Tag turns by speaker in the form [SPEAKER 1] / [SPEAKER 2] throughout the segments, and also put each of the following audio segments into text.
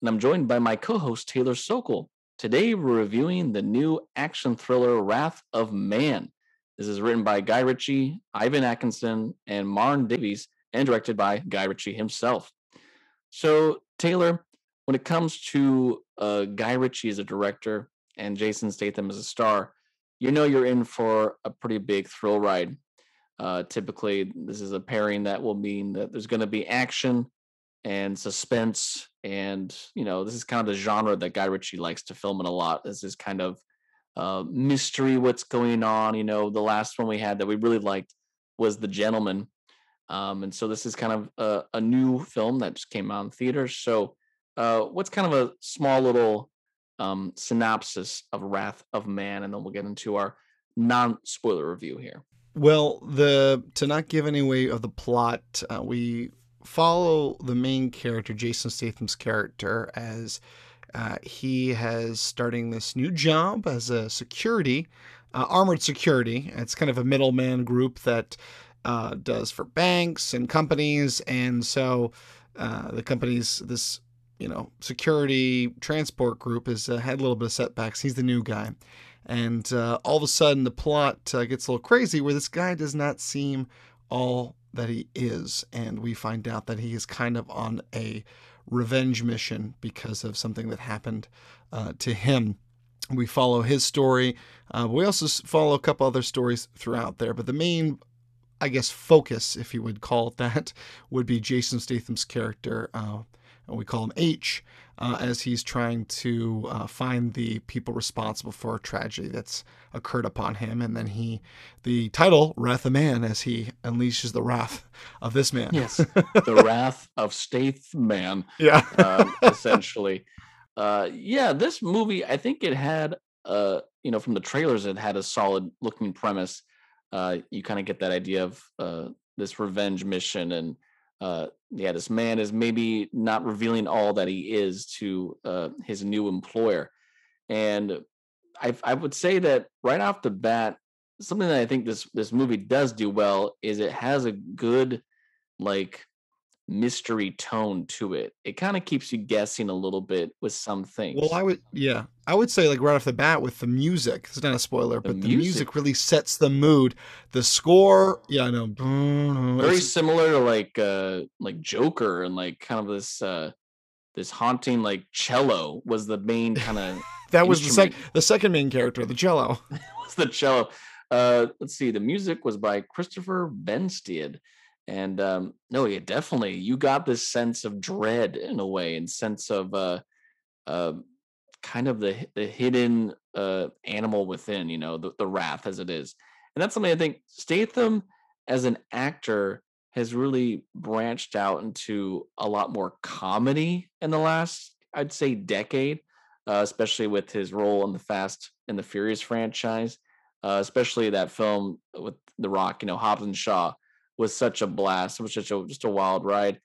[SPEAKER 1] and I'm joined by my co host, Taylor Sokol. Today, we're reviewing the new action thriller Wrath of Man. This is written by Guy Ritchie, Ivan Atkinson, and Marn Davies, and directed by Guy Ritchie himself. So, Taylor, when it comes to uh, Guy Ritchie as a director and Jason Statham as a star, you know you're in for a pretty big thrill ride. Uh, typically, this is a pairing that will mean that there's going to be action and suspense, and you know this is kind of the genre that Guy Ritchie likes to film in a lot. This is kind of uh, mystery, what's going on. You know, the last one we had that we really liked was The Gentleman, um, and so this is kind of a, a new film that just came out in theaters. So uh, what's kind of a small little um, synopsis of Wrath of Man, and then we'll get into our non-spoiler review here.
[SPEAKER 2] Well, the to not give any way of the plot, uh, we follow the main character, Jason Statham's character, as uh, he has starting this new job as a security, uh, armored security. It's kind of a middleman group that uh, does for banks and companies, and so uh, the companies this you know, security transport group has uh, had a little bit of setbacks. He's the new guy. And uh, all of a sudden, the plot gets a little crazy where this guy does not seem all that he is. And we find out that he is kind of on a revenge mission because of something that happened uh, to him. We follow his story. Uh, we also follow a couple other stories throughout there. But the main I guess focus, if you would call it that, would be Jason Statham's character, uh, we call him H, uh, as he's trying to uh, find the people responsible for a tragedy that's occurred upon him. And then he, the title, Wrath of Man, as he unleashes the wrath of this man.
[SPEAKER 1] Yes, the wrath of Statham Man.
[SPEAKER 2] Yeah.
[SPEAKER 1] um, essentially. Uh, yeah, this movie, I think it had, uh, you know, from the trailers, it had a solid looking premise. Uh, you kind of get that idea of uh, this revenge mission and uh, yeah, this man is maybe not revealing all that he is to uh, his new employer. And I, I would say that right off the bat, something that I think this this movie does do well is it has a good like mystery tone to it. It kind of keeps you guessing a little bit with some things.
[SPEAKER 2] Well, I would, yeah, I would say like right off the bat with the music. It's not a spoiler,
[SPEAKER 1] The
[SPEAKER 2] but the
[SPEAKER 1] music.
[SPEAKER 2] music really sets the mood. The score, yeah, I know,
[SPEAKER 1] very
[SPEAKER 2] it's-
[SPEAKER 1] similar to like uh like Joker and like kind of this uh this haunting like cello was the main kind of
[SPEAKER 2] that was the sec-
[SPEAKER 1] instrument.
[SPEAKER 2] the second main character, the cello.
[SPEAKER 1] was the cello. Uh, let's see. The music was by Christopher Benstead, and um, no, yeah, definitely. You got this sense of dread in a way, and sense of uh, uh, kind of the the hidden uh animal within. You know, the the wrath as it is, and that's something I think Statham as an actor has really branched out into a lot more comedy in the last, I'd say, decade, uh, especially with his role in the Fast and the Furious franchise uh, especially that film with The Rock, you know, Hobbs and Shaw was such a blast. It was such a just a wild ride.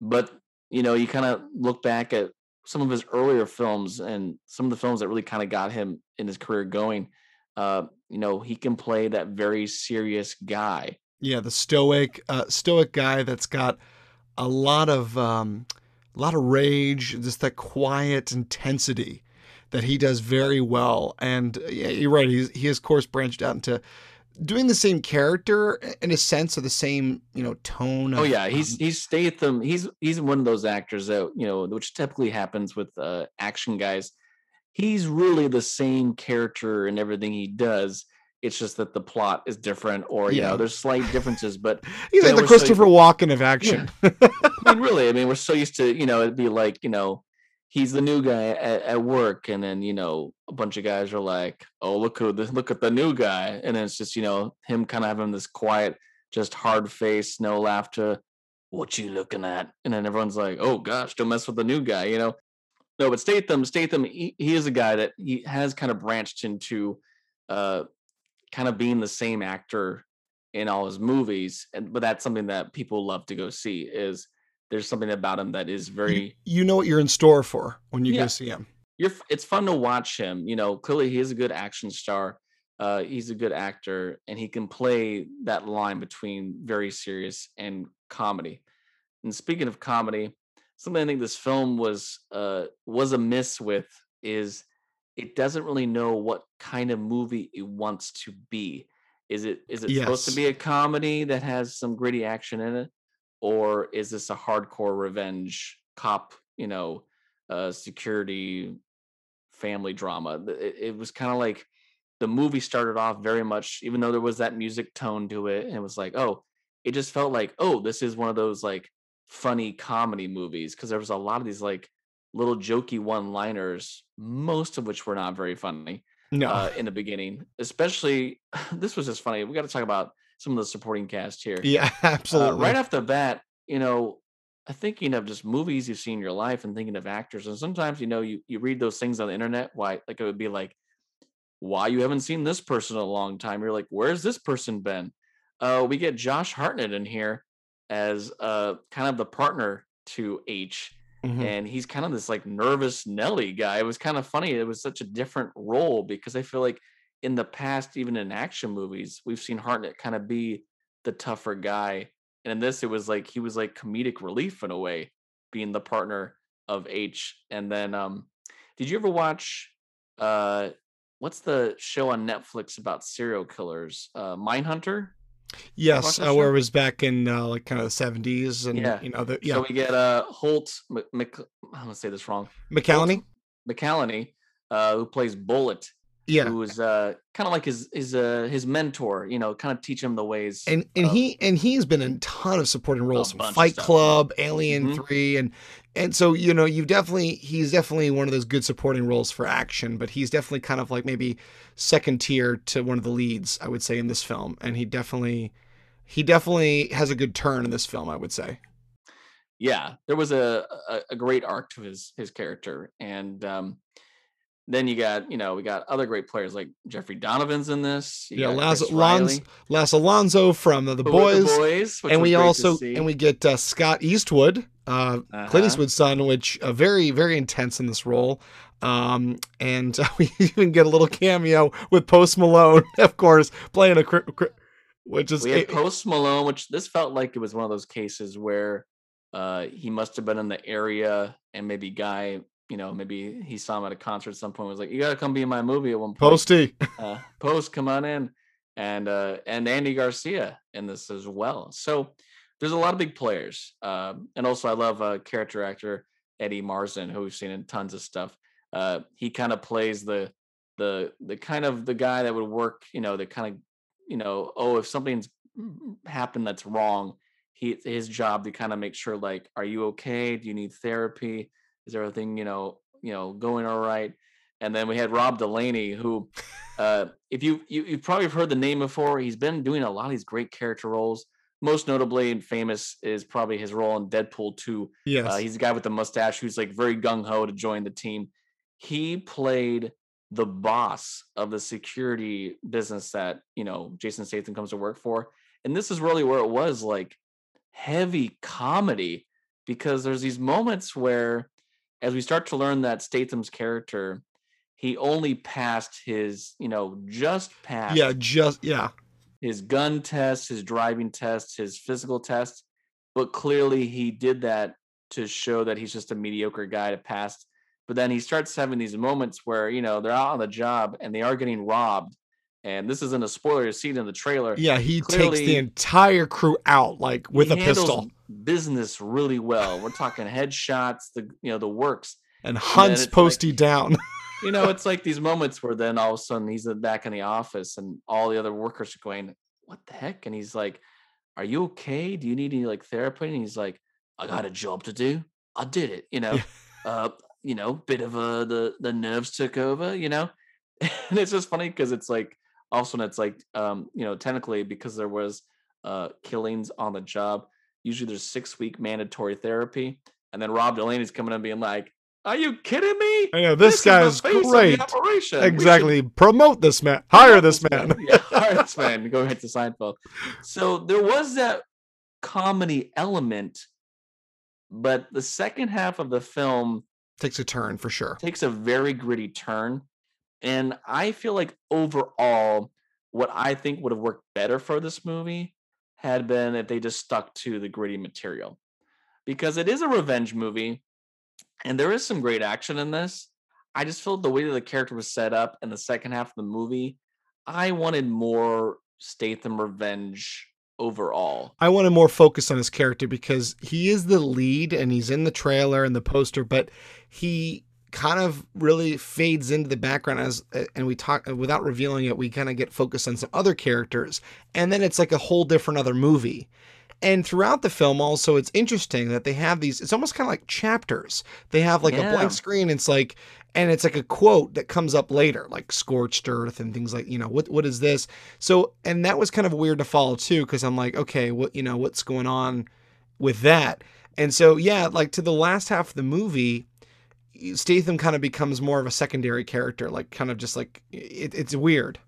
[SPEAKER 1] But you know, you kind of look back at some of his earlier films and some of the films that really kind of got him in his career going. Uh, you know, he can play that very serious guy.
[SPEAKER 2] Yeah, the stoic, uh, stoic guy that's got a lot of, um, a lot of rage, just that quiet intensity that he does very well. And yeah, you're right. He's, he has, of course, branched out into doing the same character in a sense of the same, you know, tone.
[SPEAKER 1] Oh yeah, he's
[SPEAKER 2] um,
[SPEAKER 1] he's Statham. He's he's one of those actors that you know, which typically happens with uh, action guys. He's really the same character in everything he does. It's just that the plot is different, or you
[SPEAKER 2] Yeah.
[SPEAKER 1] know, there's slight differences. But
[SPEAKER 2] he's
[SPEAKER 1] you
[SPEAKER 2] like the
[SPEAKER 1] we're so-
[SPEAKER 2] Christopher Walken of action.
[SPEAKER 1] I mean, really, I mean, we're so used to you know, it'd be like you know, he's the new guy at, at work, and then you know, a bunch of guys are like, "Oh, look who this, look at the new guy," and it's just you know, him kind of having this quiet, just hard face, no laughter. What you looking at? And then everyone's like, "Oh gosh, don't mess with the new guy," you know. no, but Statham, Statham, he, he is a guy that he has kind of branched into, uh, kind of being the same actor in all his movies, and but that's something that people love to go see. Is there's something about him that is very
[SPEAKER 2] you know what you're in store for when you
[SPEAKER 1] Yeah.
[SPEAKER 2] go see him.
[SPEAKER 1] you're it's fun to watch him you know clearly he is a good action star uh he's a good actor and he can play that line between very serious and comedy and speaking of comedy something i think this film was uh was amiss with is it doesn't really know what kind of movie it wants to be is it is it supposed to be a comedy that has some gritty action in it or is this a hardcore revenge cop you know uh security family drama. It, it was kind of like the movie started off very much, even though there was that music tone to it, and it was like, oh, it just felt like, oh, this is one of those like funny comedy movies because there was a lot of these like little jokey one-liners, most of which were not very funny
[SPEAKER 2] No.
[SPEAKER 1] uh, in the beginning. Especially, this was just funny. We got to talk about some of the supporting cast here.
[SPEAKER 2] yeah,
[SPEAKER 1] Uh,
[SPEAKER 2] absolutely.
[SPEAKER 1] right off the bat, you know, I thinking of just movies you've seen in your life and thinking of actors. And sometimes, you know, you, you read those things on the internet. Why, like, it would be like, why you haven't seen this person in a long time. You're like, where's this person been? Uh, we get Josh Hartnett in here as uh, kind of the partner to H.
[SPEAKER 2] Mhm.
[SPEAKER 1] And he's kind of this like nervous Nelly guy. It was kind of funny. It was such a different role because I feel like in the past, even in action movies, we've seen Hartnett kind of be the tougher guy. And in this, it was like he was like comedic relief in a way, being the partner of H. And then um did you ever watch uh what's the show on Netflix about serial killers? Uh Mindhunter?
[SPEAKER 2] Yes, uh, where it was back in uh, like kind of the seventies, and
[SPEAKER 1] Yeah.
[SPEAKER 2] you know the yeah
[SPEAKER 1] So we get uh Holt Mc, Mc, I'm gonna say this wrong.
[SPEAKER 2] McCallany.
[SPEAKER 1] McCallany, uh, who plays Bullet,
[SPEAKER 2] Yeah,
[SPEAKER 1] who was uh, kind of like his his uh, his mentor, you know, kind of teach him the ways.
[SPEAKER 2] and and
[SPEAKER 1] of-
[SPEAKER 2] he and he's been in a ton of supporting roles Fight. Club, Alien
[SPEAKER 1] Mhm.
[SPEAKER 2] Three, and and so you know you definitely he's definitely one of those good supporting roles for action, but he's definitely kind of like maybe second tier to one of the leads I would say in this film, and he definitely he definitely has a good turn in this film I would say.
[SPEAKER 1] yeah, there was a, a a great arc to his his character, and um, then you got you know we got other great players like Jeffrey Donovan's in this. You
[SPEAKER 2] Yeah,
[SPEAKER 1] Chris
[SPEAKER 2] Lons, Laz Alonso from the, the boys.
[SPEAKER 1] the boys,
[SPEAKER 2] and we also and we get uh, Scott Eastwood, uh,
[SPEAKER 1] Uh-huh.
[SPEAKER 2] Clint Eastwood's son, which uh, very very intense in this role. Um, and we even get a little cameo with Post Malone, of course, playing a cri- cri- which is
[SPEAKER 1] we had Post Malone, which this felt like it was one of those cases where uh, he must have been in the area, and maybe guy, you know, maybe he saw him at a concert at some point. Was like, "You got to come be in my movie at one point."
[SPEAKER 2] Posty.
[SPEAKER 1] uh, Post, come on in, and uh, and Andy Garcia in this as well. So there's a lot of big players, um, and also I love uh, character actor Eddie Marsan, who we've seen in tons of stuff. Uh, he kind of plays the the the kind of the guy that would work, you know, the kind of you know, oh, if something's happened that's wrong, he his job to kind of make sure like, are you okay? Do you need therapy? Is everything you know you know going all right? And then we had Rob Delaney, who, uh, if you, you you've probably heard the name before, he's been doing a lot of these great character roles. Most notably and famous is probably his role in Deadpool 2.
[SPEAKER 2] Yes.
[SPEAKER 1] Uh, he's the guy with the mustache who's like very gung ho to join the team. He played the boss of the security business that you know Jason Statham comes to work for, and this is really where it was like heavy comedy because there's these moments where, as we start to learn that Statham's character, he only passed his you know just passed
[SPEAKER 2] yeah, just yeah.
[SPEAKER 1] his gun test, his driving test, his physical test, but clearly he did that to show that he's just a mediocre guy to pass. But then he starts having these moments where, you know, they're out on the job and they are getting robbed. And this isn't a spoiler you see it in the trailer.
[SPEAKER 2] Yeah, he takes the entire crew out like with a pistol
[SPEAKER 1] Business really well. We're talking headshots, the you know, the works.
[SPEAKER 2] and hunts
[SPEAKER 1] like-
[SPEAKER 2] Posty down.
[SPEAKER 1] You know, it's like these moments where then all of a sudden he's back in the office and all the other workers are going, What the heck? And he's like, Are you okay? Do you need any like therapy? And he's like, I got a job to do. I did it, you know.
[SPEAKER 2] Yeah.
[SPEAKER 1] Uh, you know, bit of a the the nerves took over, you know. and it's just funny because it's like also it's like um, you know, technically because there was uh killings on the job, usually there's six week mandatory therapy. And then Rob Delaney's coming in being like, Are you kidding me?
[SPEAKER 2] I know this,
[SPEAKER 1] is
[SPEAKER 2] guy is
[SPEAKER 1] the
[SPEAKER 2] great.
[SPEAKER 1] operation. Should
[SPEAKER 2] Exactly. Promote this man. Hire this man.
[SPEAKER 1] yeah, hire this man. Go ahead to Seinfeld. So there was that comedy element, but the second half of the film
[SPEAKER 2] Takes a turn for sure.
[SPEAKER 1] takes a very gritty turn. And I feel like overall, what I think would have worked better for this movie had been if they just stuck to the gritty material. Because it is a revenge movie and there is some great action in this. I just felt the way that the character was set up in the second half of the movie, I wanted more Statham revenge overall.
[SPEAKER 2] I wanted more focus on his character because he is the lead and he's in the trailer and the poster, but he kind of really fades into the background as and we talk without revealing it we kind of get focused on some other characters. And then it's like a whole different other movie. And throughout the film also it's interesting that they have these it's almost kind of like chapters. They have like a blank screen it's like and it's like a quote that comes up later like scorched earth and things like you know what what is this? So and that was kind of weird to follow too because i'm like okay what you know what's going on with that? And so yeah like to the last half of the movie statham kind of becomes more of a secondary character like kind of just like it, it's weird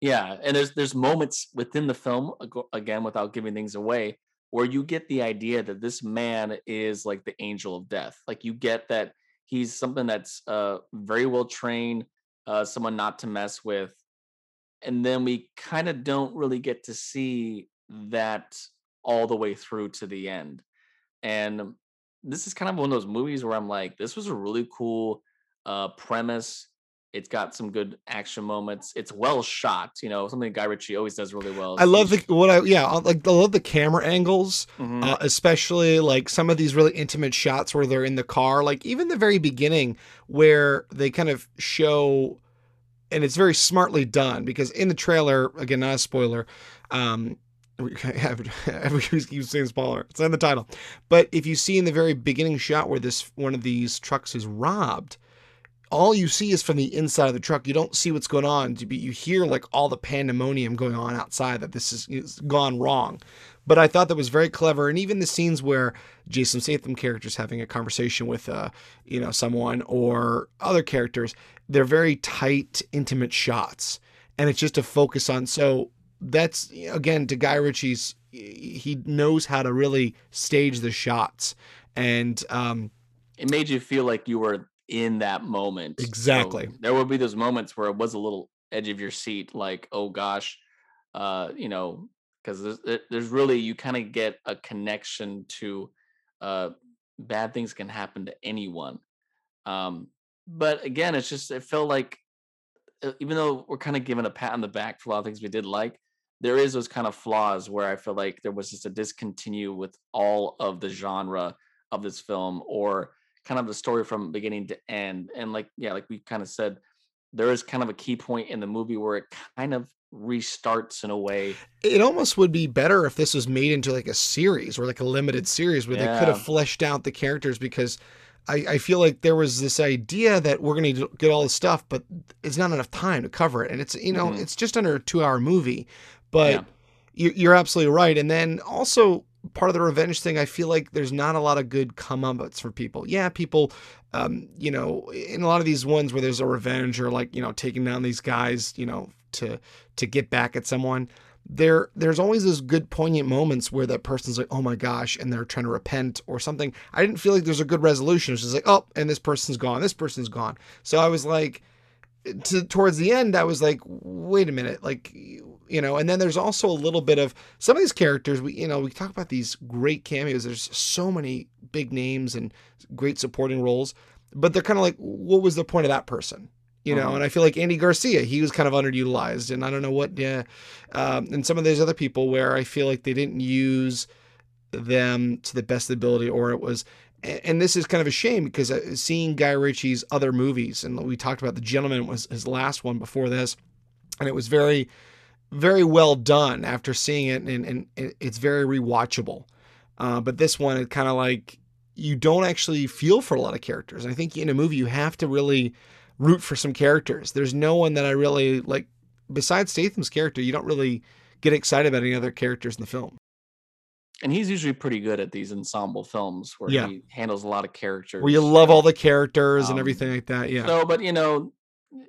[SPEAKER 1] Yeah, and there's there's moments within the film again without giving things away where you get the idea that this man is like the angel of death. Like you get that he's something that's uh very well trained, uh someone not to mess with. And then we kind of don't really get to see that all the way through to the end. And this is kind of one of those movies where I'm like this was a really cool uh premise it's got some good action moments. It's well shot, you know, something Guy Ritchie always does really well.
[SPEAKER 2] i love the what i yeah like i love the camera angles
[SPEAKER 1] Mhm.
[SPEAKER 2] uh, especially like some of these really intimate shots where they're in the car like even the very beginning where they kind of show and it's very smartly done because in the trailer again not a spoiler um every keep saying spoiler it's in the title but if you see in the very beginning shot where this one of these trucks is robbed all you see is from the inside of the truck. You don't see what's going on. You hear like all the pandemonium going on outside that this is is gone wrong. But I thought that was very clever, and even the scenes where Jason Statham characters having a conversation with, uh, you know, someone or other characters, they're very tight, intimate shots, and it's just a focus on. So that's again to Guy Ritchie's. He knows how to really stage the shots, and um,
[SPEAKER 1] it made you feel like you were in that moment. So
[SPEAKER 2] Exactly.
[SPEAKER 1] there would be those moments where it was a little edge of your seat, like, oh gosh, uh, you know, because there's, there's really you kind of get a connection to uh, bad things can happen to anyone. Um, but again, it's just it felt like uh, even though we're kind of given a pat on the back for a lot of things we did like, there is those kind of flaws where I feel like there was just a discontinue with all of the genre of this film or kind of the story from beginning to end. And like, yeah, like we kind of said, there is kind of a key point in the movie where it kind of restarts in a way.
[SPEAKER 2] it almost would be better if this was made into like a series or like a limited series where they could have fleshed out the characters because I, I feel like there was this idea that we're going to get all this stuff, but it's not enough time to cover it. And it's, you know,
[SPEAKER 1] Mhm.
[SPEAKER 2] it's just under a two hour movie, but
[SPEAKER 1] Yeah.
[SPEAKER 2] you- you're absolutely right. And then also part of the revenge thing, I feel like there's not a lot of good come ups for people. Yeah, people, um, you know, in a lot of these ones where there's a revenge or like, you know, taking down these guys, you know, to to get back at someone. There there's always those good poignant moments where that person's like, oh my gosh, and they're trying to repent or something. I didn't feel like there's a good resolution. It's just like, oh, and this person's gone, this person's gone. So I was like, to, towards the end, I was like, wait a minute, like you know. And then there's also a little bit of some of these characters. We you know we talk about these great cameos. There's so many big names and great supporting roles, but they're kind of like, what was the point of that person? You know,
[SPEAKER 1] Mhm.
[SPEAKER 2] and I feel like Andy Garcia, he was kind of underutilized, and I don't know what, yeah, um, and some of those other people where I feel like they didn't use them to the best ability, or it was and this is kind of a shame because uh, seeing Guy Ritchie's other movies, and we talked about The Gentleman was his last one before this, and it was very, very well done after seeing it, and, and it's very rewatchable. Uh, but this one, it kind of like you don't actually feel for a lot of characters. I think in a movie you have to really root for some characters. There's no one that I really like besides Statham's character. You don't really get excited about any other characters in the film.
[SPEAKER 1] and he's usually pretty good at these ensemble films where
[SPEAKER 2] Yeah.
[SPEAKER 1] he handles a lot of characters.
[SPEAKER 2] Where you love all the characters and
[SPEAKER 1] Um,
[SPEAKER 2] everything like that. Yeah.
[SPEAKER 1] So, but you know,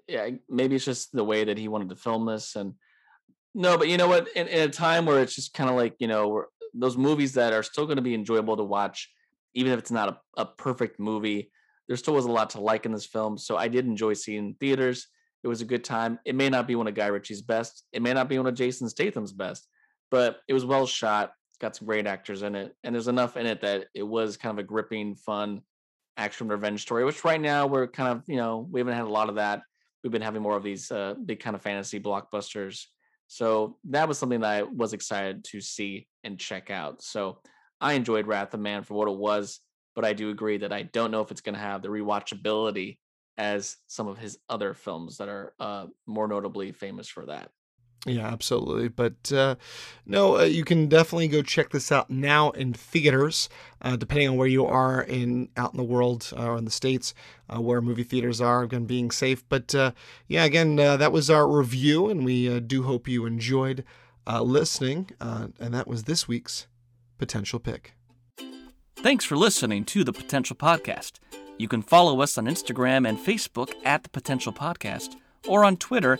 [SPEAKER 1] yeah, maybe it's just the way that he wanted to film this, and no, but you know what? In, in a time where it's just kind of like you know, those movies that are still going to be enjoyable to watch, even if it's not a, a perfect movie, there still was a lot to like in this film. So I did enjoy seeing theaters. It was a good time. It may not be one of Guy Ritchie's best. It may not be one of Jason Statham's best, but it was well shot. Got some great actors in it, and there's enough in it that it was kind of a gripping, fun action revenge story. Which right now we're kind of you know we haven't had a lot of that. We've been having more of these uh, big kind of fantasy blockbusters. So that was something that I was excited to see and check out. So I enjoyed Wrath of Man for what it was, but I do agree that I don't know if it's going to have the rewatchability as some of his other films that are uh, more notably famous for that.
[SPEAKER 2] Yeah, absolutely. But uh, no, uh, you can definitely go check this out now in theaters, uh, depending on where you are in out in the world uh, or in the states uh, where movie theaters are. Again, being safe. But uh, yeah, again, that was our review, and we do hope you enjoyed listening. And that was this week's potential pick.
[SPEAKER 3] Thanks for listening to the Potential Podcast. You can follow us on Instagram and Facebook at the Potential Podcast or on Twitter